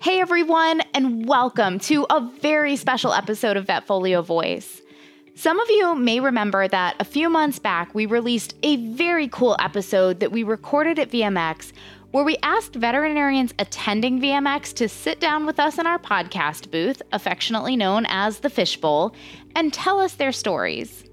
Hey everyone, and welcome to a very special episode of Vetfolio Voice. Some of you may remember that a few months back we released a very cool episode that we recorded at VMX where we asked veterinarians attending VMX to sit down with us in our podcast booth, affectionately known as the Fishbowl, and tell us their stories.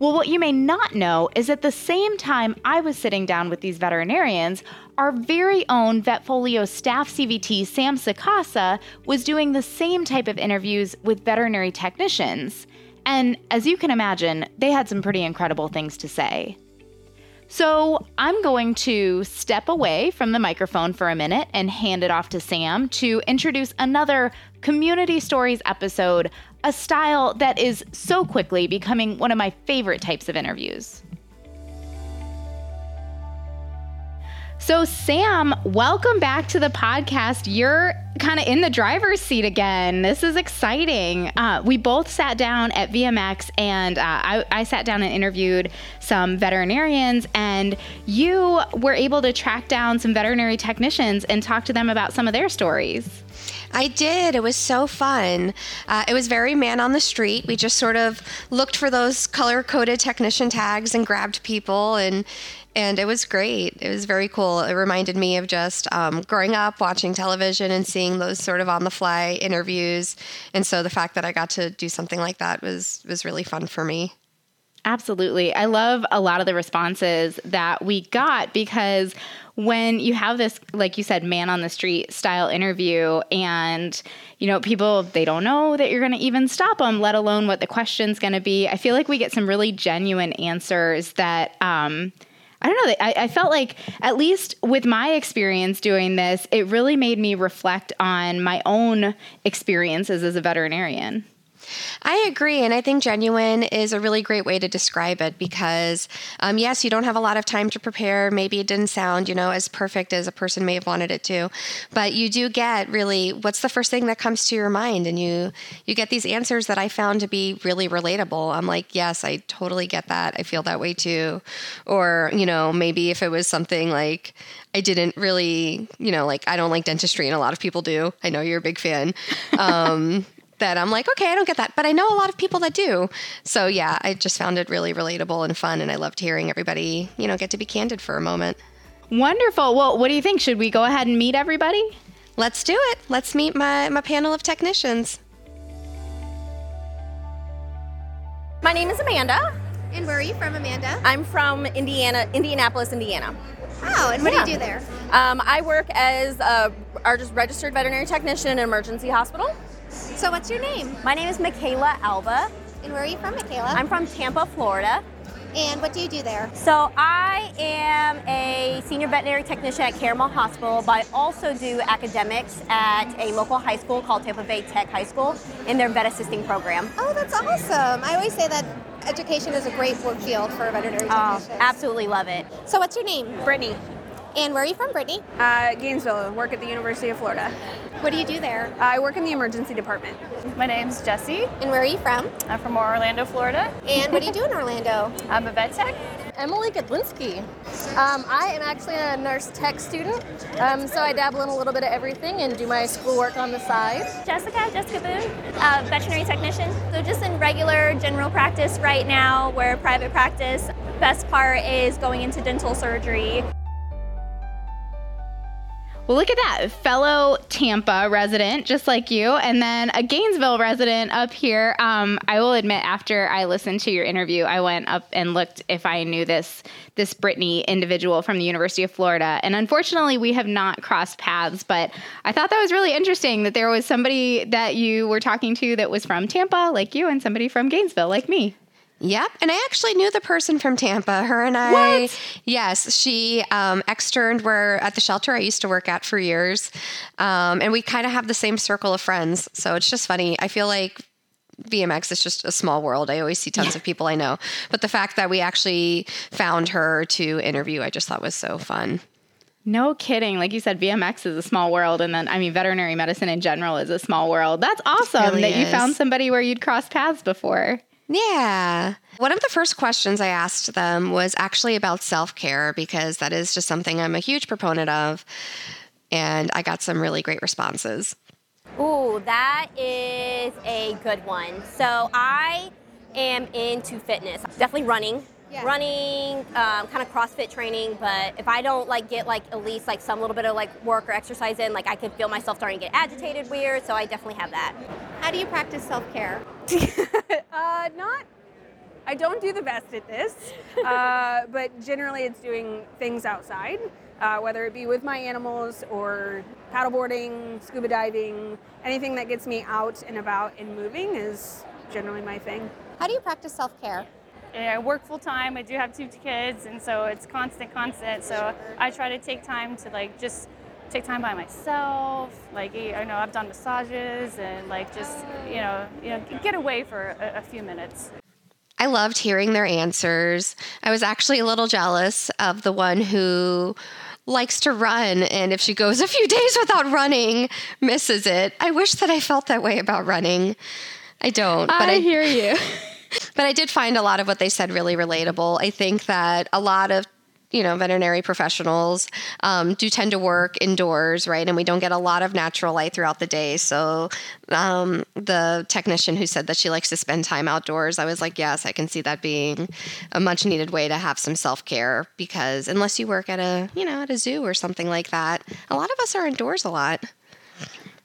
Well, what you may not know is at the same time I was sitting down with these veterinarians, our very own Vetfolio staff CVT, Sam Sacasa, was doing the same type of interviews with veterinary technicians. And as you can imagine, they had some pretty incredible things to say. So I'm going to step away from the microphone for a minute and hand it off to Sam to introduce another Community Stories episode, a style that is so quickly becoming one of my favorite types of interviews. So, Sam, welcome back to the podcast. You're kind of in the driver's seat again. This is exciting. Uh, we both sat down at VMX and uh, I, I, sat down and interviewed some veterinarians, and you were able to track down some veterinary technicians and talk to them about some of their stories. I did. It was so fun. Uh, it was very man on the street. We just sort of looked for those color coded technician tags and grabbed people and and it was great. It was very cool. It reminded me of just um, growing up watching television and seeing those sort of on the fly interviews. And so the fact that I got to do something like that was was really fun for me. Absolutely. I love a lot of the responses that we got because when you have this like you said man on the street style interview and you know people they don't know that you're going to even stop them let alone what the question's going to be i feel like we get some really genuine answers that um, I don't know. I, I, felt like, at least with my experience doing this, it really made me reflect on my own experiences as a veterinarian. I agree. And I think genuine is a really great way to describe it because, um, yes, you don't have a lot of time to prepare. Maybe it didn't sound, you know, as perfect as a person may have wanted it to, but you do get really what's the first thing that comes to your mind. And you, you get these answers that I found to be really relatable. I'm like, yes, I totally get that. I feel that way too. Or, you know, maybe if it was something like, I didn't really, you know, like I don't like dentistry, and a lot of people do. I know you're a big fan. Um, that I'm like, okay, I don't get that, but I know a lot of people that do. So yeah, I just found it really relatable and fun, and I loved hearing everybody, you know, get to be candid for a moment. Wonderful. Well, what do you think? Should we go ahead and meet everybody? Let's do it. Let's meet my, my panel of technicians. My name is Amanda. And where are you from, Amanda? I'm from Indiana, Indianapolis, Indiana. Oh, and what yeah. do you do there? Um, I work as a, our just registered veterinary technician in an emergency hospital. So, what's your name? My name is Michaela Alba. And where are you from, Michaela? I'm from Tampa, Florida. And what do you do there? So, I am a senior veterinary technician at Caramel Hospital, but I also do academics at a local high school called Tampa Bay Tech High School in their vet assisting program. Oh, that's awesome. I always say that education is a great work field for veterinary technicians. Oh, absolutely love it. So, what's your name? Brittany. And where are you from, Brittany? Uh, Gainesville. Work at the University of Florida. What do you do there? I work in the emergency department. My name's Jessie. And where are you from? I'm from Orlando, Florida. And what do you do in Orlando? I'm a vet tech. Emily Godlinski. Um, I am actually a nurse tech student, um, so I dabble in a little bit of everything and do my schoolwork on the side. Jessica, Jessica Boone, uh, veterinary technician. So just in regular general practice right now, where private practice. Best part is going into dental surgery. Well, look at that. Fellow Tampa resident, just like you, and then a Gainesville resident up here. Um, I will admit, after I listened to your interview, I went up and looked if I knew this this Brittany individual from the University of Florida. And unfortunately, we have not crossed paths, but I thought that was really interesting that there was somebody that you were talking to that was from Tampa, like you, and somebody from Gainesville, like me. Yep. And I actually knew the person from Tampa. Her and I. What? Yes. She um, externed where at the shelter I used to work at for years. Um, and we kind of have the same circle of friends. So it's just funny. I feel like VMX is just a small world. I always see tons yeah. of people I know. But the fact that we actually found her to interview, I just thought was so fun. No kidding. Like you said, VMX is a small world. And then, I mean, veterinary medicine in general is a small world. That's awesome really that is. you found somebody where you'd crossed paths before. Yeah. One of the first questions I asked them was actually about self care because that is just something I'm a huge proponent of. and I got some really great responses. Ooh, that is a good one. So I am into fitness. Definitely running. Yeah. Running, um, kind of CrossFit training, but if I don't like get like at least like some little bit of like work or exercise in, like I could feel myself starting to get agitated weird. So I definitely have that. How do you practice self care? Uh, not. I don't do the best at this, uh, but generally it's doing things outside, uh, whether it be with my animals or paddleboarding, scuba diving, anything that gets me out and about and moving is generally my thing. How do you practice self care? Yeah, I work full time. I do have two kids, and so it's constant, constant. So I try to take time to like just take time by myself. Like I know I've done massages and like just you know you know get away for a, a few minutes. I loved hearing their answers. I was actually a little jealous of the one who likes to run and if she goes a few days without running, misses it. I wish that I felt that way about running. I don't, but I I, hear you. but I did find a lot of what they said really relatable. I think that a lot of you know, veterinary professionals um, do tend to work indoors, right? And we don't get a lot of natural light throughout the day. So, um, the technician who said that she likes to spend time outdoors, I was like, yes, I can see that being a much needed way to have some self care because unless you work at a, you know, at a zoo or something like that, a lot of us are indoors a lot.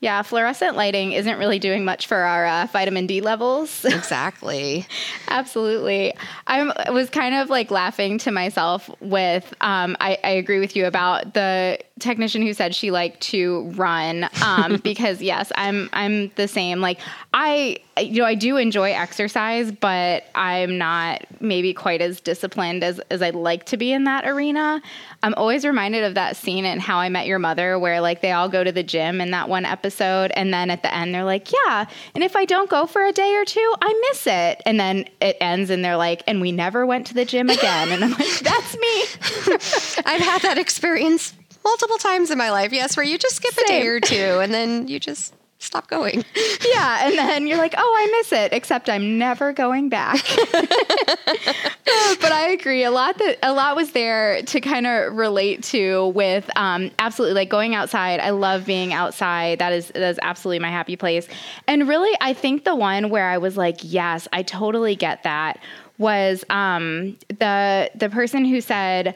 Yeah, fluorescent lighting isn't really doing much for our uh, vitamin D levels. Exactly. Absolutely. I'm, I was kind of like laughing to myself with, um, I, I agree with you about the technician who said she liked to run um, because yes, I'm, I'm the same. Like I, you know, I do enjoy exercise, but I'm not maybe quite as disciplined as, as I'd like to be in that arena. I'm always reminded of that scene in How I Met Your Mother where like they all go to the gym in that one episode. And then at the end, they're like, yeah. And if I don't go for a day or two, I miss it. And then it ends and they're like, and we never went to the gym again. And I'm like, that's me. I've had that experience multiple times in my life. Yes, where you just skip a day or two and then you just stop going. yeah. And then you're like, oh, I miss it, except I'm never going back. but I agree. A lot that a lot was there to kind of relate to with um, absolutely like going outside. I love being outside. That is that is absolutely my happy place. And really, I think the one where I was like, yes, I totally get that was um, the the person who said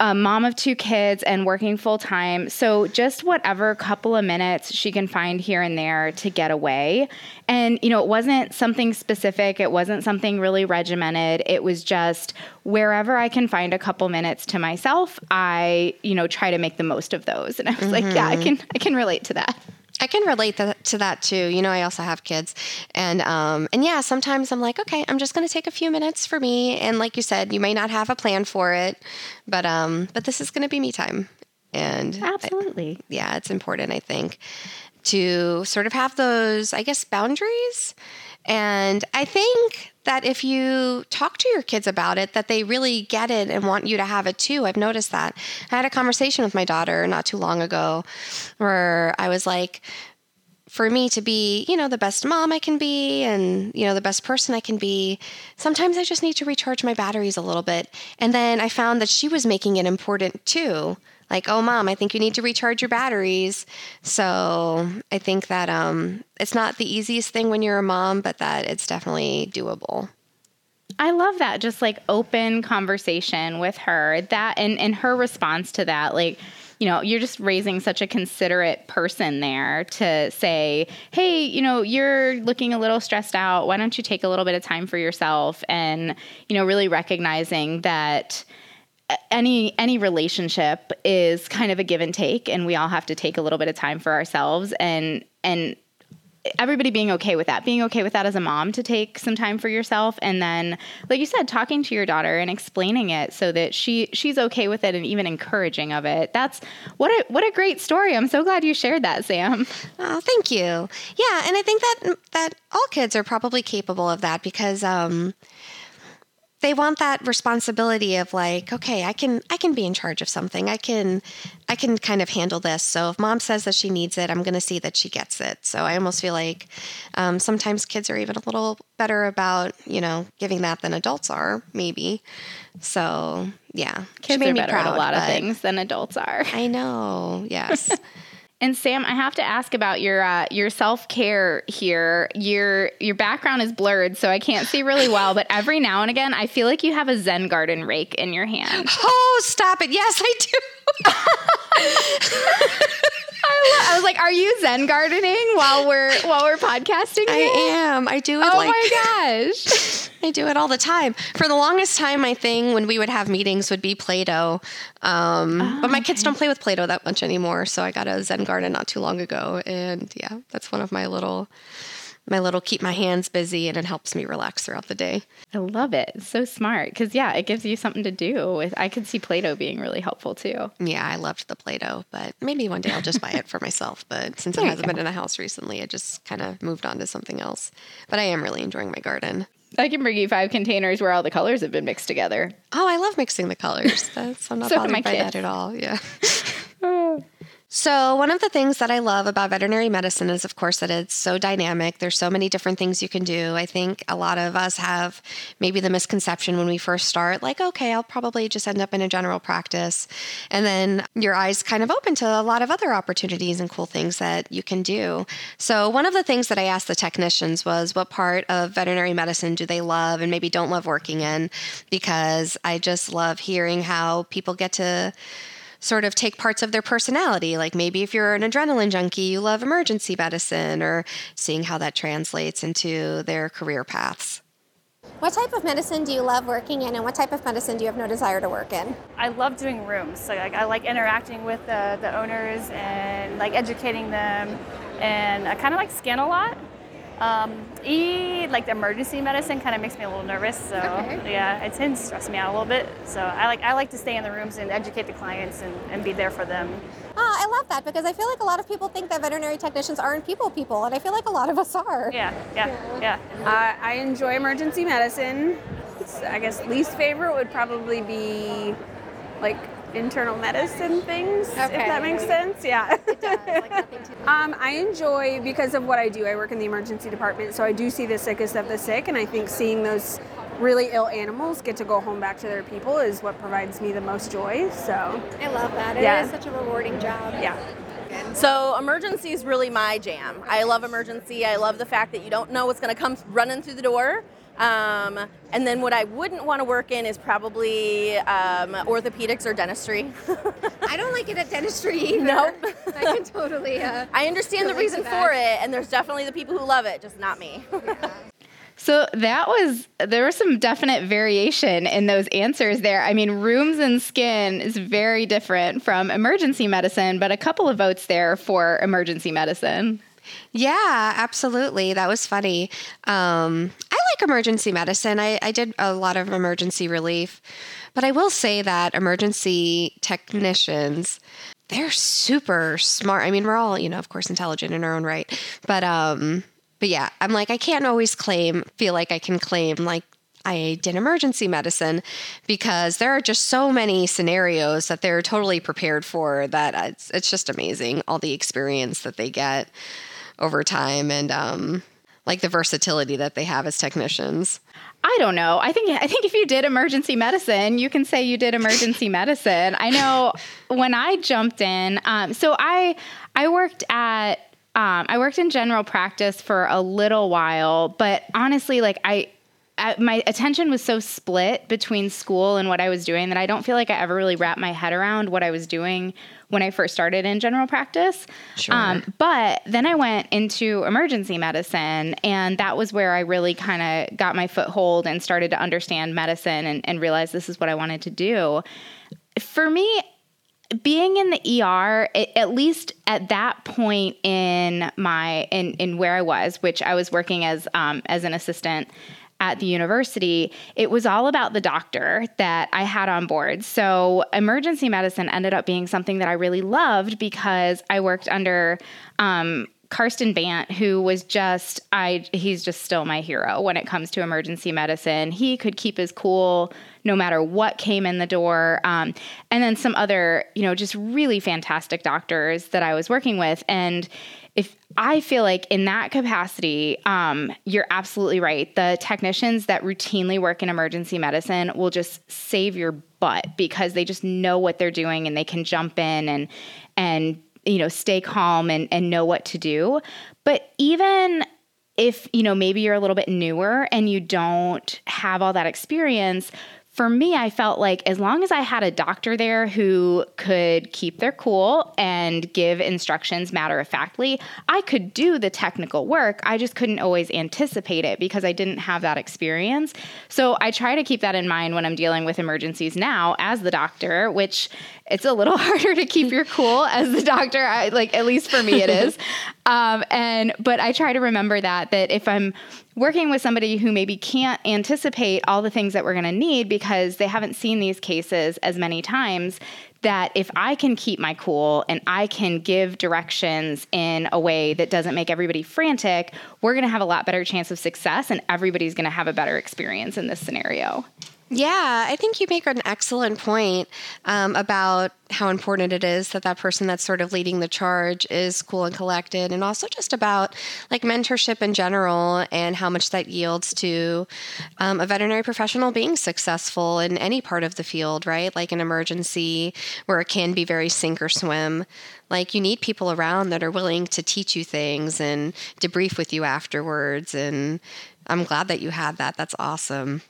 a mom of two kids and working full time. So just whatever couple of minutes she can find here and there to get away. And, you know, it wasn't something specific, it wasn't something really regimented. It was just wherever I can find a couple minutes to myself, I, you know, try to make the most of those. And I was like, yeah, I mm-hmm. can I can relate to that. I can relate that, to that too. You know, I also have kids, and um, and yeah, sometimes I'm like, okay, I'm just going to take a few minutes for me, and like you said, you may not have a plan for it, but um, but this is going to be me time, and Absolutely. yeah, it's important, I think, to sort of have those, I guess, boundaries. And I think that if you talk to your kids about it, that they really get it and want you to have it too. I've noticed that. I had a conversation with my daughter not too long ago where I was like, for me to be, you know, the best mom I can be and, you know, the best person I can be, sometimes I just need to recharge my batteries a little bit. And then I found that she was making it important too. Like, oh, mom, I think you need to recharge your batteries. So I think that um, it's not the easiest thing when you're a mom, but that it's definitely doable. I love that. Just like open conversation with her. That and, and her response to that, like, you know, you're just raising such a considerate person there to say, hey, you know, you're looking a little stressed out. Why don't you take a little bit of time for yourself? And, you know, really recognizing that any any relationship is kind of a give and take and we all have to take a little bit of time for ourselves and and everybody being okay with that. Being okay with that as a mom to take some time for yourself and then like you said talking to your daughter and explaining it so that she she's okay with it and even encouraging of it. That's what a what a great story. I'm so glad you shared that sam. Oh, thank you. Yeah, and I think that that all kids are probably capable of that because um they want that responsibility of like okay i can i can be in charge of something. I can i can kind of handle this. So if mom says that she needs it i'm going to see that she gets it. So i almost feel like um, sometimes kids are even a little better about you know giving that than adults are maybe. So yeah. Kids are me better at a lot of things than adults are. i know. Yes And Sam, I have to ask about your uh, your self care here. Your your background is blurred, so I can't see really well. But every now and again, I feel like you have a Zen garden rake in your hand. oh stop it yes i do I, was like, "Are you Zen gardening while we're while we're podcasting?" i am i do it Oh like my gosh! I do it all the time. For the longest time, my thing when we would have meetings would be Play Doh. Um, but my kids don't play with Play Doh that much anymore. So I got a Zen garden not too long ago. And yeah, that's one of my little, my little keep my hands busy and it helps me relax throughout the day. I love it. It's so smart because yeah, it gives you something to do. With I could see Play-Doh being really helpful too. Yeah, I loved the Play Doh, but maybe one day I'll just buy it for myself. But since it There you hasn't go. been in the house recently, I just kind of moved on to something else. But I am really enjoying my garden. I can bring you five containers where all the colors have been mixed together. Oh, I love mixing the colors. That's I'm not So bothered by kids. that at all. Yeah. So, one of the things that I love about veterinary medicine is, of course, that it's so dynamic. There's so many different things you can do. I think a lot of us have maybe the misconception when we first start, like, okay, I'll probably just end up in a general practice. And then your eyes kind of open to a lot of other opportunities and cool things that you can do. So, one of the things that I asked the technicians was, what part of veterinary medicine do they love and maybe don't love working in? Because I just love hearing how people get to sort of take parts of their personality. Like maybe if you're an adrenaline junkie, you love emergency medicine, or seeing how that translates into their career paths. What type of medicine do you love working in, and what type of medicine do you have no desire to work in? I love doing rooms. So like, I like interacting with the, the owners and like educating them, and I kind of like skin a lot. Um, e like the emergency medicine kind of makes me a little nervous. So Okay. yeah, it tends to stress me out a little bit. So I like I like to stay in the rooms and educate the clients and, and be there for them. Oh, I love that because I feel like a lot of people think that veterinary technicians aren't people people, and I feel like a lot of us are. Yeah, yeah, yeah. Uh, I enjoy emergency medicine. I guess least favorite would probably be like internal medicine things, if that makes sense. Yeah. It does, like nothing too Um, I enjoy because of what I do. I work in the emergency department, so I do see the sickest of the sick, and I think seeing those really ill animals get to go home back to their people is what provides me the most joy. So, I love that. It is Yeah. such a rewarding job. yeah. So emergency is really my jam. I love emergency. I love the fact that you don't know what's going to come running through the door. Um, and then what I wouldn't want to work in is probably um, orthopedics or dentistry. I don't like it at dentistry either. Nope. I can totally. Uh, I understand the reason for it, and there's definitely the people who love it, just not me. So that was there was some definite variation in those answers there. I mean, rooms and skin is very different from emergency medicine, but a couple of votes there for emergency medicine. Yeah, absolutely. That was funny. Um, I like emergency medicine. I, I did a lot of emergency relief, but I will say that emergency technicians, they're super smart. I mean, we're all, you know, of course, intelligent in our own right, but um, but yeah, I'm like, I can't always claim, feel like I can claim like I did emergency medicine because there are just so many scenarios that they're totally prepared for that it's, it's just amazing all the experience that they get over time and um, like the versatility that they have as technicians. I don't know. I think I think if you did emergency medicine, you can say you did emergency medicine. I know when I jumped in, um, so I I worked at um, I worked in general practice for a little while, but honestly, like I. I- My attention was so split between school and what I was doing that I don't feel like I ever really wrapped my head around what I was doing when I first started in general practice. Sure. but then I went into emergency medicine, and that was where I really kind of got my foothold and started to understand medicine and, and realize this is what I wanted to do. For me, being in the ER, it, at least at that point in my in in where I was, which I was working as um, as an assistant at the university, it was all about the doctor that I had on board. So emergency medicine ended up being something that I really loved because I worked under um, Karsten Bant, who was just I he's just still my hero when it comes to emergency medicine. He could keep his cool no matter what came in the door. Um, and then some other, you know, just really fantastic doctors that I was working with. And if I feel like in that capacity, um, you're absolutely right. The technicians that routinely work in emergency medicine will just save your butt because they just know what they're doing and they can jump in and and you know stay calm and and know what to do. But even if you know maybe you're a little bit newer and you don't have all that experience for me, I felt like as long as I had a doctor there who could keep their cool and give instructions matter of factly, I could do the technical work. I just couldn't always anticipate it because I didn't have that experience. So I try to keep that in mind when I'm dealing with emergencies now as the doctor, which it's a little harder to keep your cool as the doctor. I, like at least for me, it is. Um, and but I try to remember that that if I'm working with somebody who maybe can't anticipate all the things that we're going to need because they haven't seen these cases as many times, that if I can keep my cool and I can give directions in a way that doesn't make everybody frantic, we're going to have a lot better chance of success and everybody's going to have a better experience in this scenario. Yeah, I think you make an excellent point um, about how important it is that that person that's sort of leading the charge is cool and collected, and also just about like mentorship in general and how much that yields to um, a veterinary professional being successful in any part of the field, right? Like an emergency where it can be very sink or swim. Like you need people around that are willing to teach you things and debrief with you afterwards. And I'm glad that you had that. That's awesome.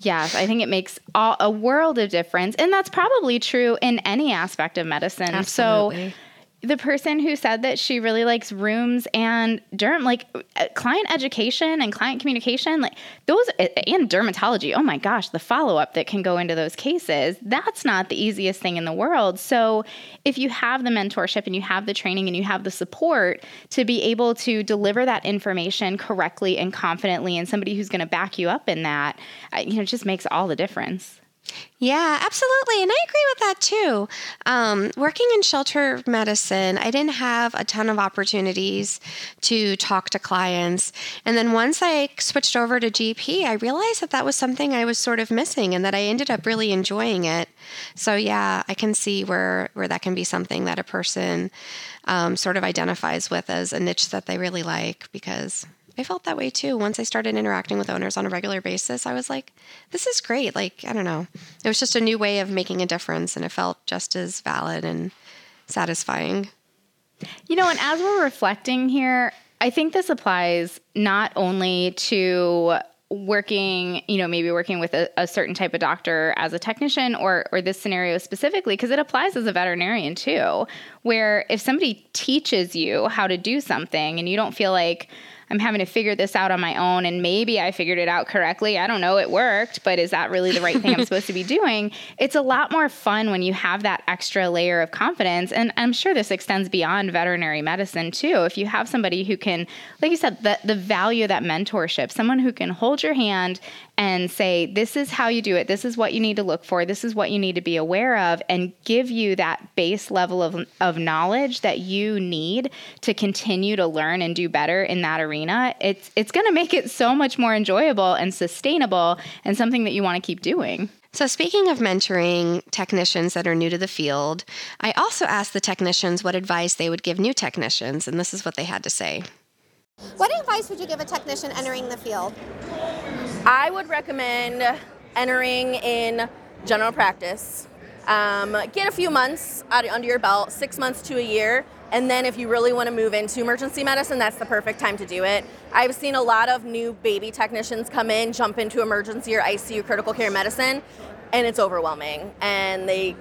Yes, I think it makes all, a world of difference. And that's probably true in any aspect of medicine. Absolutely. So the person who said that she really likes rooms and derm like uh, client education and client communication like those and dermatology oh my gosh the follow-up that can go into those cases that's not the easiest thing in the world. So if you have the mentorship and you have the training and you have the support to be able to deliver that information correctly and confidently and somebody who's going to back you up in that you know just makes all the difference yeah, absolutely. And I agree with that too. Um, working in shelter medicine, I didn't have a ton of opportunities to talk to clients. And then once I switched over to GP, I realized that that was something I was sort of missing and that I ended up really enjoying it. So, yeah, I can see where, where that can be something that a person um, sort of identifies with as a niche that they really like because I felt that way too. Once I started interacting with owners on a regular basis, I was like, this is great. Like, I don't know. It was just a new way of making a difference, and it felt just as valid and satisfying. You know, and as we're reflecting here, I think this applies not only to working, you know, maybe working with a, a, certain type of doctor as a technician or or this scenario specifically because it applies as a veterinarian too, where if somebody teaches you how to do something and you don't feel like I'm having to figure this out on my own and maybe I figured it out correctly. I don't know, it worked, but is that really the right thing I'm supposed to be doing? It's a lot more fun when you have that extra layer of confidence. And I'm sure this extends beyond veterinary medicine too. If you have somebody who can, like you said, the, the value of that mentorship, someone who can hold your hand and say, this is how you do it, this is what you need to look for, this is what you need to be aware of, and give you that base level of, of knowledge that you need to continue to learn and do better in that arena, it's, it's going to make it so much more enjoyable and sustainable and something that you want to keep doing. So, speaking of mentoring technicians that are new to the field, I also asked the technicians what advice they would give new technicians, and this is what they had to say. What advice would you give a technician entering the field? I would recommend entering in general practice. Um, get a few months under your belt, six months to a year, and then if you really want to move into emergency medicine, that's the perfect time to do it. I've seen a lot of new baby technicians come in, jump into emergency or ICU critical care medicine, and it's overwhelming. And they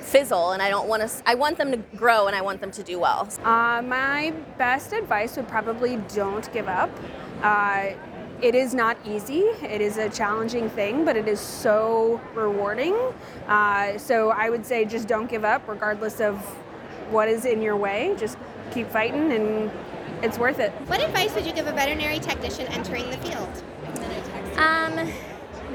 fizzle and I don't want to I want them to grow and I want them to do well. Uh, my best advice would probably don't give up. Uh, it is not easy. It is a challenging thing, but it is so rewarding. Uh, so I would say just don't give up, regardless of what is in your way. Just keep fighting, and it's worth it. What advice would you give a veterinary technician entering the field? Um,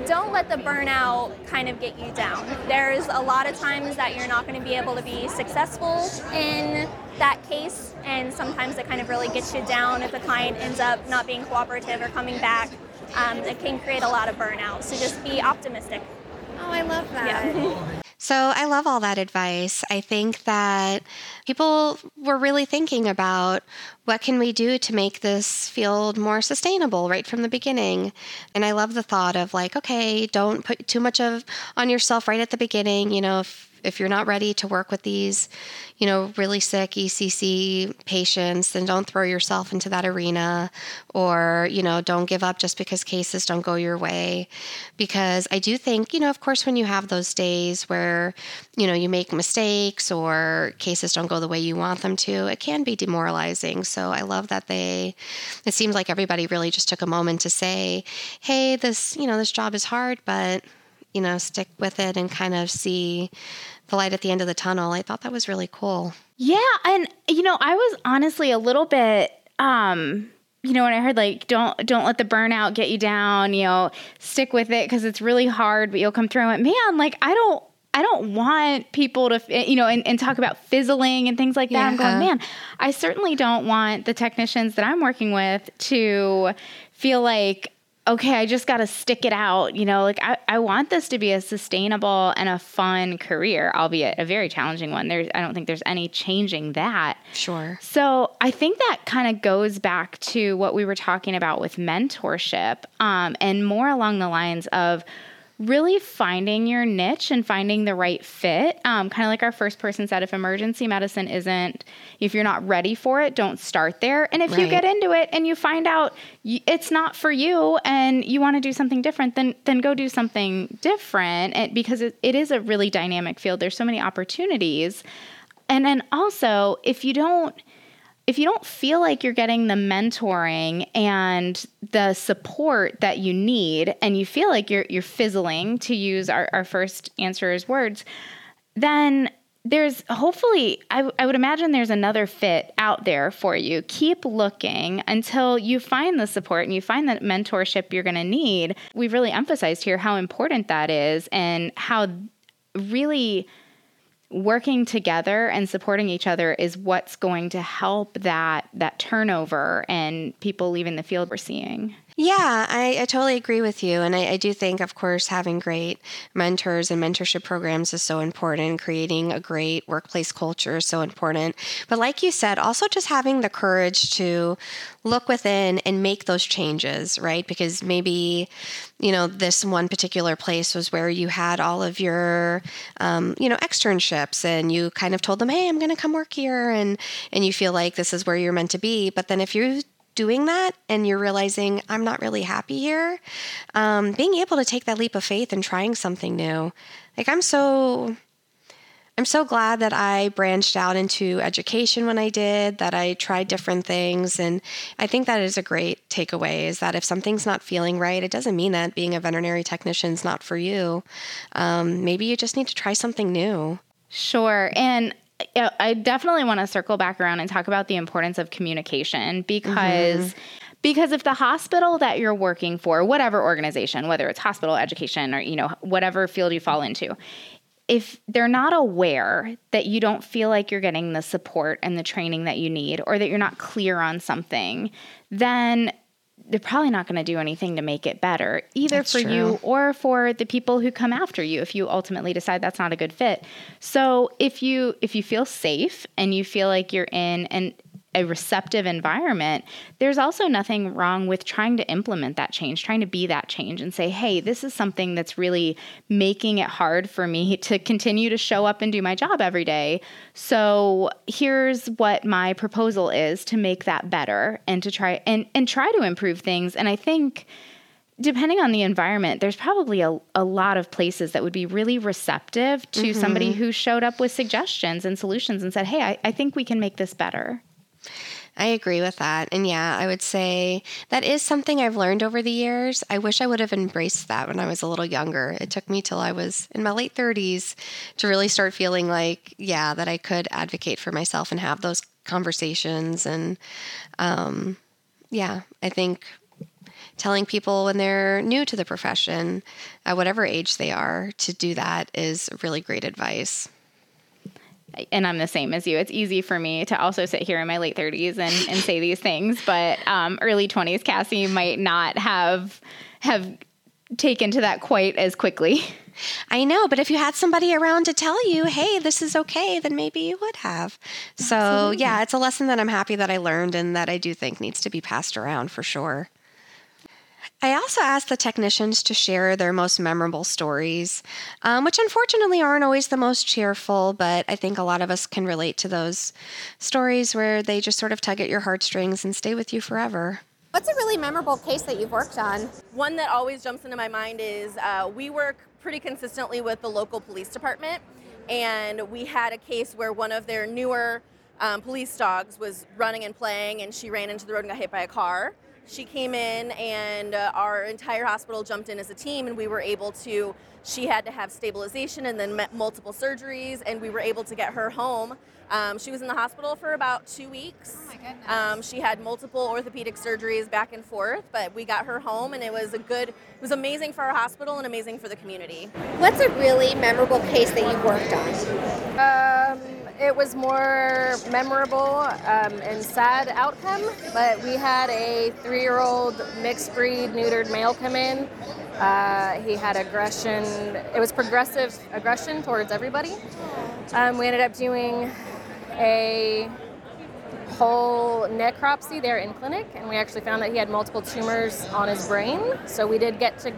don't let the burnout kind of get you down. There's a lot of times that you're not going to be able to be successful in that case, and sometimes it kind of really gets you down if the client ends up not being cooperative or coming back. Um, it can create a lot of burnout. So just be optimistic. Oh, I love that. Yeah. So I love all that advice. I think that people were really thinking about what can we do to make this field more sustainable right from the beginning. And I love the thought of like, okay, don't put too much of on yourself right at the beginning. You know, if if you're not ready to work with these, you know, really sick ECC patients, then don't throw yourself into that arena or, you know, don't give up just because cases don't go your way. Because I do think, you know, of course, when you have those days where, you know, you make mistakes or cases don't go the way you want them to, it can be demoralizing. So I love that they, it seems like everybody really just took a moment to say, hey, this, you know, this job is hard, but you know, stick with it and kind of see the light at the end of the tunnel. I thought that was really cool. Yeah, and you know, I was honestly a little bit um you know when i heard like don't don't let the burnout get you down you know stick with it because it's really hard but you'll come through and man like i don't I don't want people to, you know, and, and talk about fizzling and things like that. Yeah. I'm going, man, I certainly don't want the technicians that I'm working with to feel like okay, I just got to stick it out. You know, like I, I want this to be a sustainable and a fun career, albeit a very challenging one. There's, I don't think there's any changing that. Sure. So I think that kind of goes back to what we were talking about with mentorship um, and more along the lines of really finding your niche and finding the right fit. Um, kind of like our first person said, if emergency medicine isn't, if you're not ready for it, don't start there. And if right. you get into it and you find out it's not for you and you want to do something different, then then go do something different. And because it, it is a really dynamic field. There's so many opportunities. And then also, if you don't if you don't feel like you're getting the mentoring and the support that you need and you feel like you're you're fizzling to use our, our first answerer's words then there's hopefully I, I would imagine there's another fit out there for you. Keep looking until you find the support and you find that mentorship you're going to need. We've really emphasized here how important that is and how really working together and supporting each other is what's going to help that that turnover and people leaving the field we're seeing. Yeah, I, I, totally agree with you. And I, I, do think, of course, having great mentors and mentorship programs is so important. Creating a great workplace culture is so important. But like you said, also just having the courage to look within and make those changes, right? Because maybe, you know, this one particular place was where you had all of your, um, you know, externships and you kind of told them, hey, I'm going to come work here. And, and you feel like this is where you're meant to be. But then if you doing that and you're realizing I'm not really happy here, um, being able to take that leap of faith and trying something new. Like I'm so I'm so glad that I branched out into education when I did, that I tried different things. And I think that is a great takeaway is that if something's not feeling right, it doesn't mean that being a veterinary technician is not for you. Um, maybe you just need to try something new. Sure. And I definitely want to circle back around and talk about the importance of communication because. Mm-hmm. Because if the hospital that you're working for, whatever organization, whether it's hospital, education, or you know whatever field you fall into, if they're not aware that you don't feel like you're getting the support and the training that you need or that you're not clear on something, then they're probably not going to do anything to make it better, either that's for true. you or for the people who come after you if you ultimately decide that's not a good fit. So if you if you feel safe and you feel like you're in an a receptive environment, there's also nothing wrong with trying to implement that change, trying to be that change and say, hey, this is something that's really making it hard for me to continue to show up and do my job every day. So here's what my proposal is to make that better and to try and, and try to improve things. And I think depending on the environment, there's probably a, a lot of places that would be really receptive to mm-hmm. somebody who showed up with suggestions and solutions and said, Hey, I, I think we can make this better. I agree with that. And yeah, I would say that is something I've learned over the years. I wish I would have embraced that when I was a little younger. It took me till I was in my late 30s to really start feeling like, yeah, that I could advocate for myself and have those conversations. And um, yeah, I think telling people when they're new to the profession, at whatever age they are, to do that is really great advice and I'm the same as you. It's easy for me to also sit here in my late 30s and, and say these things, but um, early 20s, Cassie might not have have taken to that quite as quickly. I know, but if you had somebody around to tell you, hey, this is okay, then maybe you would have. So, Absolutely. yeah, it's a lesson that I'm happy that I learned and that I do think needs to be passed around for sure. I also asked the technicians to share their most memorable stories, um, which unfortunately aren't always the most cheerful, but I think a lot of us can relate to those stories where they just sort of tug at your heartstrings and stay with you forever. What's a really memorable case that you've worked on? One that always jumps into my mind is uh, we work pretty consistently with the local police department, and we had a case where one of their newer um, police dogs was running and playing, and she ran into the road and got hit by a car. She came in, and uh, our entire hospital jumped in as a team, and we were able to. She had to have stabilization and then multiple surgeries, and we were able to get her home. Um, she was in the hospital for about two weeks. Oh my goodness. Um, she had multiple orthopedic surgeries back and forth, but we got her home, and it was a good. It was amazing for our hospital and amazing for the community. What's a really memorable case that you worked on? Um, it was more memorable um, and sad outcome, but we had a three year old mixed breed neutered male come in. Uh, he had aggression, it was progressive aggression towards everybody. Um, we ended up doing a whole necropsy there in clinic, and we actually found that he had multiple tumors on his brain. So we did get to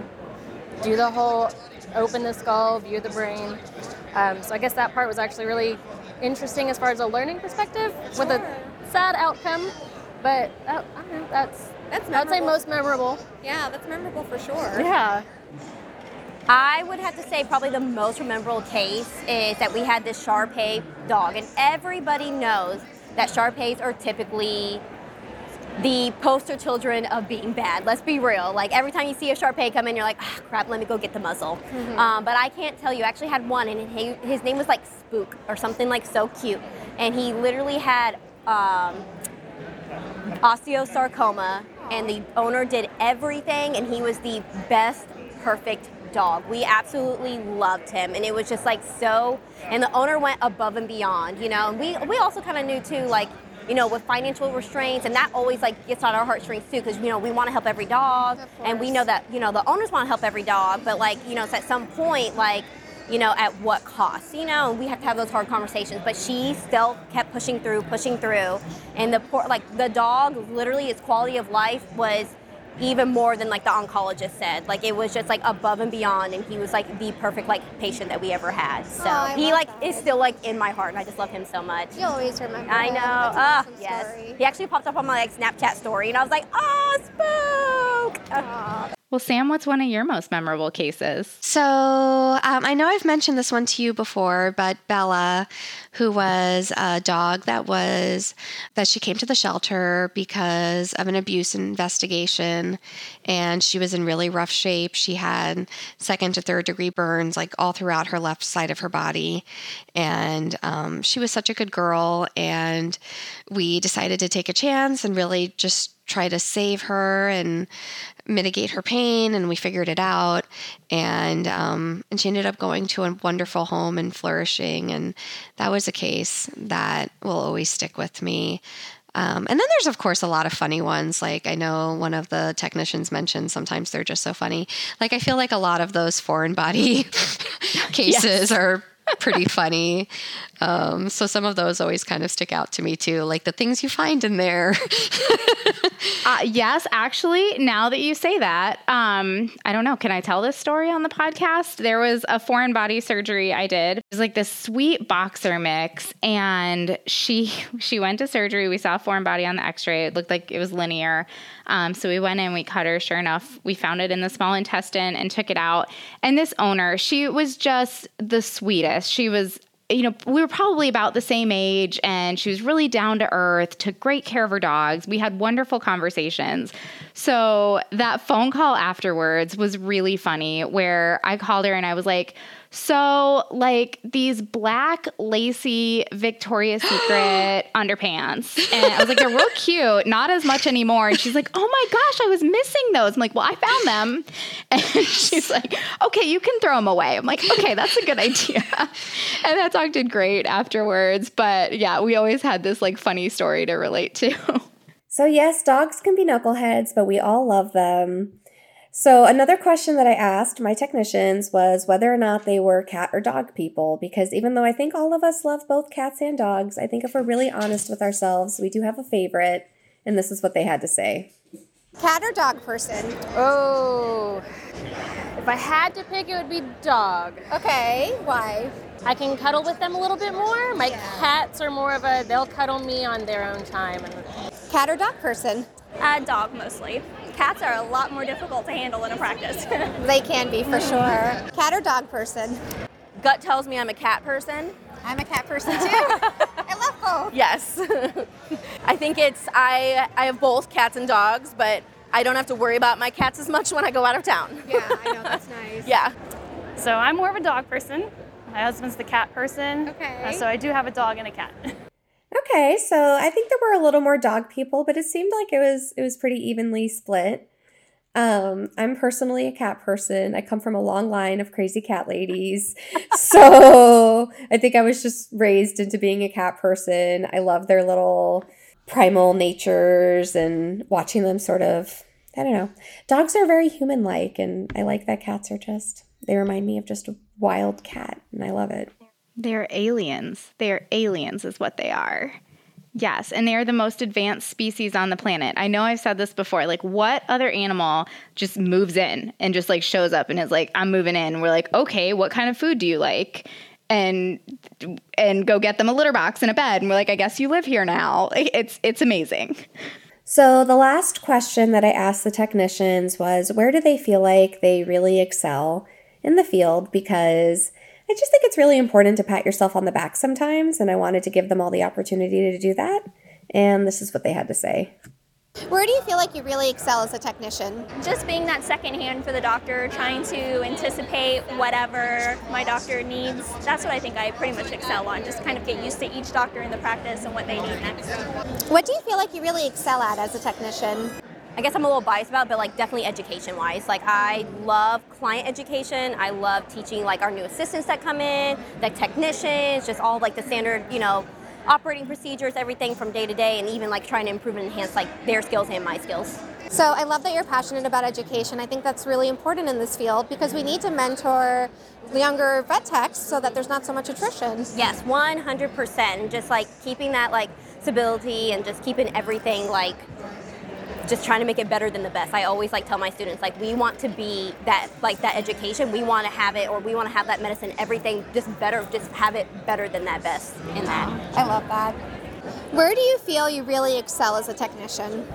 do the whole open the skull, view the brain. Um, so I guess that part was actually really interesting as far as a learning perspective sure. with a sad outcome. But uh, I don't know, that's that's I would say most memorable. Yeah, that's memorable for sure. Yeah. I would have to say probably the most memorable case is that we had this Shar Pei dog, and everybody knows that Shar Peis are typically the poster children of being bad. Let's be real. Like every time you see a Shar Pei come in, you're like, ah, crap, let me go get the muzzle. Mm-hmm. Um, but I can't tell you. I actually had one, and he, his name was like Spook or something like so cute. And he literally had um, osteosarcoma, and the owner did everything, and he was the best, perfect dog. We absolutely loved him, and it was just like so. And the owner went above and beyond, you know. And we we also kind of knew too, like you know, with financial restraints, and that always like gets on our heartstrings too, because you know we want to help every dog, and we know that you know the owners want to help every dog, but like you know, it's at some point like you know, at what cost, you know, and we have to have those hard conversations. But she still kept pushing through, pushing through. And the poor, like the dog, literally, its quality of life was even more than like the oncologist said. Like it was just like above and beyond, and he was like the perfect like patient that we ever had. Oh, so oh, he like that. is still like in my heart, and I just love him so much. You always remember. I know. Oh, awesome yes. Story. He actually popped up on my like Snapchat story, and I was like, oh, spook. Well, Sam, what's one of your most memorable cases? So um, I know I've mentioned this one to you before, but Bella, who was a dog that was that she came to the shelter because of an abuse investigation, and she was in really rough shape. She had second to third degree burns like all throughout her left side of her body, and um, she was such a good girl. And we decided to take a chance and really just try to save her and mitigate her pain and we figured it out and um, and she ended up going to a wonderful home and flourishing and that was a case that will always stick with me um, and then there's of course a lot of funny ones like i know one of the technicians mentioned sometimes they're just so funny like i feel like a lot of those foreign body cases yes. are pretty funny. Um, so some of those always kind of stick out to me too, like the things you find in there. uh, yes, actually, now that you say that, um, I don't know. Can I tell this story on the podcast? There was a foreign body surgery I did. It was like this sweet boxer mix, and she she went to surgery. We saw a foreign body on the X-ray. It looked like it was linear. Um, so we went in, we cut her. Sure enough, we found it in the small intestine and took it out. And this owner, she was just the sweetest. She was you know, we were probably about the same age and she was really down to earth, took great care of her dogs. We had wonderful conversations. So that phone call afterwards was really funny where I called her and I was like, So, like these black lacy Victoria's Secret underpants. And I was like, they're real cute, not as much anymore. And she's like, oh my gosh, I was missing those. I'm like, well, I found them. And she's like, okay, you can throw them away. I'm like, okay, that's a good idea. And that talk did great afterwards. But yeah, we always had this like funny story to relate to. So, yes, dogs can be knuckleheads, but we all love them. So, another question that I asked my technicians was whether or not they were cat or dog people, because even though I think all of us love both cats and dogs, I think if we're really honest with ourselves, we do have a favorite, and this is what they had to say. Cat or dog person? Oh, if I had to pick, it would be dog. Okay, why? I can cuddle with them a little bit more. My cats are more of a, they'll cuddle me on their own time. And Cat or dog person? Uh, dog mostly. Cats are a lot more difficult to handle in a practice. They can be for sure. Cat or dog person? Gut tells me I'm a cat person. I'm a cat person too. I love both. Yes. I think it's I I have both cats and dogs, but I don't have to worry about my cats as much when I go out of town. Yeah, I know that's nice. Yeah. So I'm more of a dog person. My husband's the cat person. Okay. Uh, so I do have a dog and a cat. Okay, so I think there were a little more dog people, but it seemed like it was it was pretty evenly split. Um, I'm personally a cat person. I come from a long line of crazy cat ladies. so I think I was just raised into being a cat person. I love their little primal natures and watching them sort of I don't know. Dogs are very human like and I like that cats are just they remind me of just a wild cat and I love it. They're aliens. They're aliens, is what they are. Yes, and they are the most advanced species on the planet. I know I've said this before. Like, what other animal just moves in and just like shows up and is like, "I'm moving in." We're like, "Okay, what kind of food do you like?" And and go get them a litter box and a bed, and we're like, "I guess you live here now." It's it's amazing. So, the last question that I asked the technicians was where do they feel like they really excel in the field? Because I just think it's really important to pat yourself on the back sometimes, and I wanted to give them all the opportunity to do that. And this is what they had to say. Where do you feel like you really excel as a technician? Just being that second hand for the doctor, trying to anticipate whatever my doctor needs. That's what I think I pretty much excel on. Just kind of get used to each doctor in the practice and what they need next. What do you feel like you really excel at as a technician? I guess I'm a little biased about, it, but like definitely education wise. Like I love client education. I love teaching like our new assistants that come in, the technicians, just all like the standard, you know, operating procedures, everything from day to day, and even like trying to improve and enhance like their skills and my skills. So I love that you're passionate about education. I think that's really important in this field because we need to mentor younger vet techs so that there's not so much attrition. Yes, 100%. Just like keeping that like stability and just keeping everything like just trying to make it better than the best. I always like tell my students like we want to be that like that education. We want to have it or we want to have that medicine. Everything just better. Just have it better than that best in that. I love that. Where do you feel you really excel as a technician?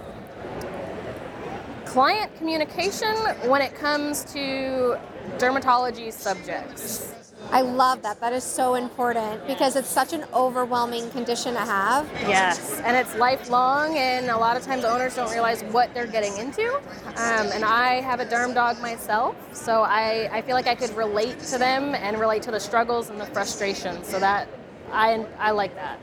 client communication when it comes to dermatology subjects. I love that. That is so important because it's such an overwhelming condition to have. Yes, and it's lifelong, and a lot of times owners don't realize what they're getting into. Um, and I have a derm dog myself, so I, I feel like I could relate to them and relate to the struggles and the frustrations. So that I, I like that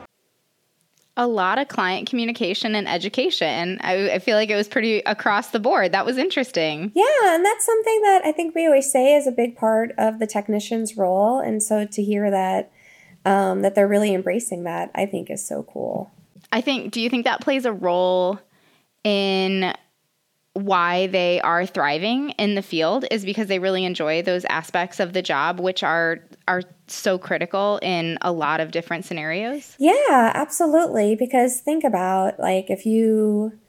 a lot of client communication and education. I, I, feel like it was pretty across the board. That was interesting. Yeah, and that's something that I think we always say is a big part of the technician's role. And so to hear that um, that they're really embracing that, I think is so cool. I think. Do you think that plays a role in why they are thriving in the field is because they really enjoy those aspects of the job which are are so critical in a lot of different scenarios. Yeah, absolutely because think about like if you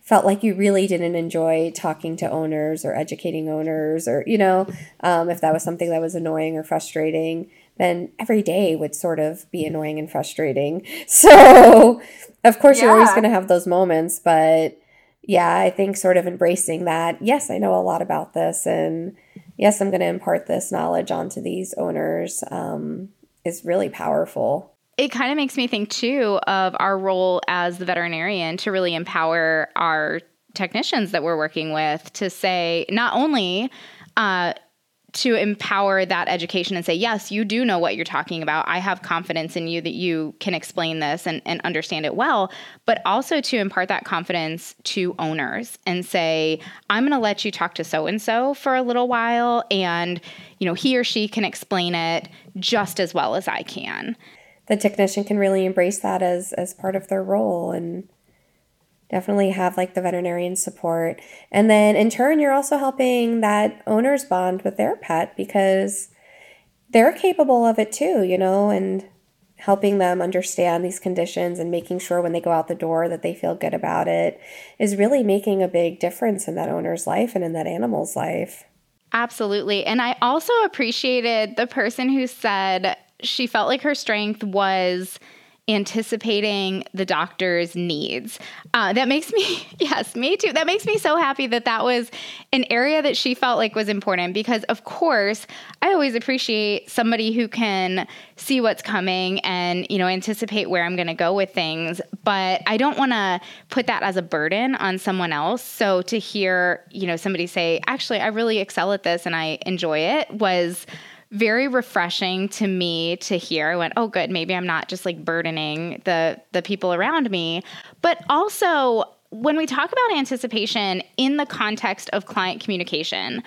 felt like you really didn't enjoy talking to owners or educating owners or you know um, if that was something that was annoying or frustrating then every day would sort of be annoying and frustrating so of course yeah. you're always going to have those moments but yeah, I think sort of embracing that, yes, I know a lot about this, and yes, I'm going to impart this knowledge onto these owners um, is really powerful. It kind of makes me think too of our role as the veterinarian to really empower our technicians that we're working with to say not only uh, to empower that education and say, yes, you do know what you're talking about. I have confidence in you that you can explain this and, and understand it well, but also to impart that confidence to owners and say, I'm going to let you talk to so and so for a little while, and you know, he or she can explain it just as well as I can. The technician can really embrace that as as part of their role and definitely have like the veterinarian support. And then in turn, you're also helping that owner's bond with their pet because they're capable of it too, you know, and helping them understand these conditions and making sure when they go out the door that they feel good about it is really making a big difference in that owner's life and in that animal's life. Absolutely. And I also appreciated the person who said she felt like her strength was anticipating the doctor's needs. Uh, that makes me, yes, me too. That makes me so happy that that was an area that she felt like was important because, of course, I always appreciate somebody who can see what's coming and, you know, anticipate where I'm going to go with things. But I don't want to put that as a burden on someone else. So to hear, you know, somebody say, actually, I really excel at this and I enjoy it was very refreshing to me to hear. I went, "Oh good, maybe I'm not just like burdening the the people around me." But also, when we talk about anticipation in the context of client communication,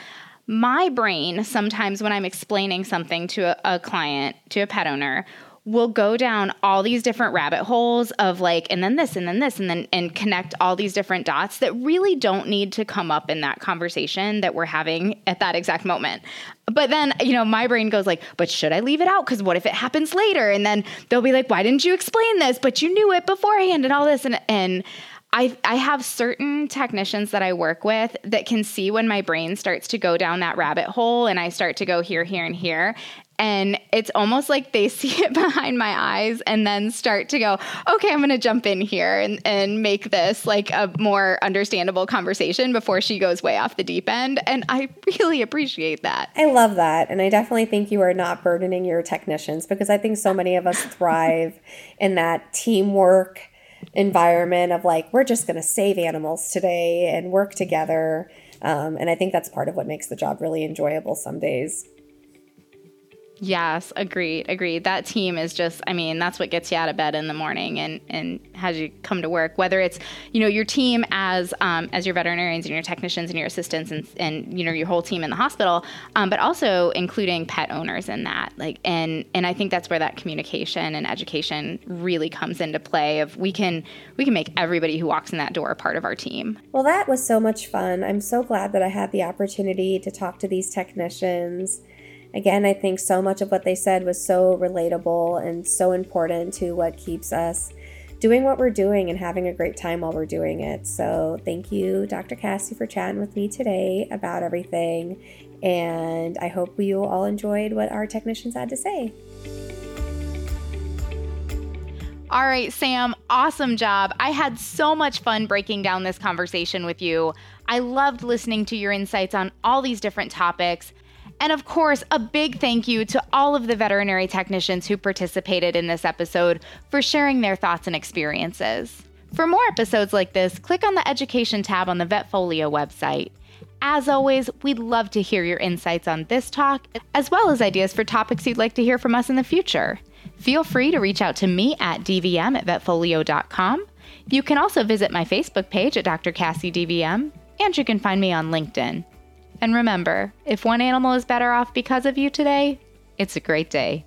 my brain sometimes when I'm explaining something to a, a client, to a pet owner, will go down all these different rabbit holes of like and then this and then this and then and connect all these different dots that really don't need to come up in that conversation that we're having at that exact moment. But then you know my brain goes like but should i leave it out? Because what if it happens later? And then they'll be like why didn't you explain this? But you knew it beforehand and all this. And and I, I have certain technicians that I work with that can see when my brain starts to go down that rabbit hole and I start to go here, here, and here and it's almost like they see it behind my eyes and then start to go okay i'm going to jump in here and, and make this like a more understandable conversation before she goes way off the deep end. And i really appreciate that. I love that. And i definitely think you are not burdening your technicians because i think so many of us thrive in that teamwork environment of like we're just going to save animals today and work together. Um, and i think that's part of what makes the job really enjoyable some days Yes, agreed, agreed. That team is just, I mean, that's what gets you out of bed in the morning and, and has you come to work. Whether it's, you know, your team as um, as your veterinarians and your technicians and your assistants and, and you know your whole team in the hospital, um, but also including pet owners in that. Like, and and I think that's where that communication and education really comes into play. Of we can we can make everybody who walks in that door a part of our team. Well, that was so much fun. I'm so glad that I had the opportunity to talk to these technicians again, I think so much of what they said was so relatable and so important to what keeps us doing what we're doing and having a great time while we're doing it. So, thank you, Dr. Cassie, for chatting with me today about everything. And I hope you all enjoyed what our technicians had to say. All right, Sam, awesome job. I had so much fun breaking down this conversation with you. I loved listening to your insights on all these different topics. And of course, a big thank you to all of the veterinary technicians who participated in this episode for sharing their thoughts and experiences. For more episodes like this, click on the Education tab on the Vetfolio website. As always, we'd love to hear your insights on this talk, as well as ideas for topics you'd like to hear from us in the future. Feel free to reach out to me at dvm at vetfolio.com. You can also visit my Facebook page at Dr. Cassie DVM, and you can find me on LinkedIn. And remember, if one animal is better off because of you today, it's a great day.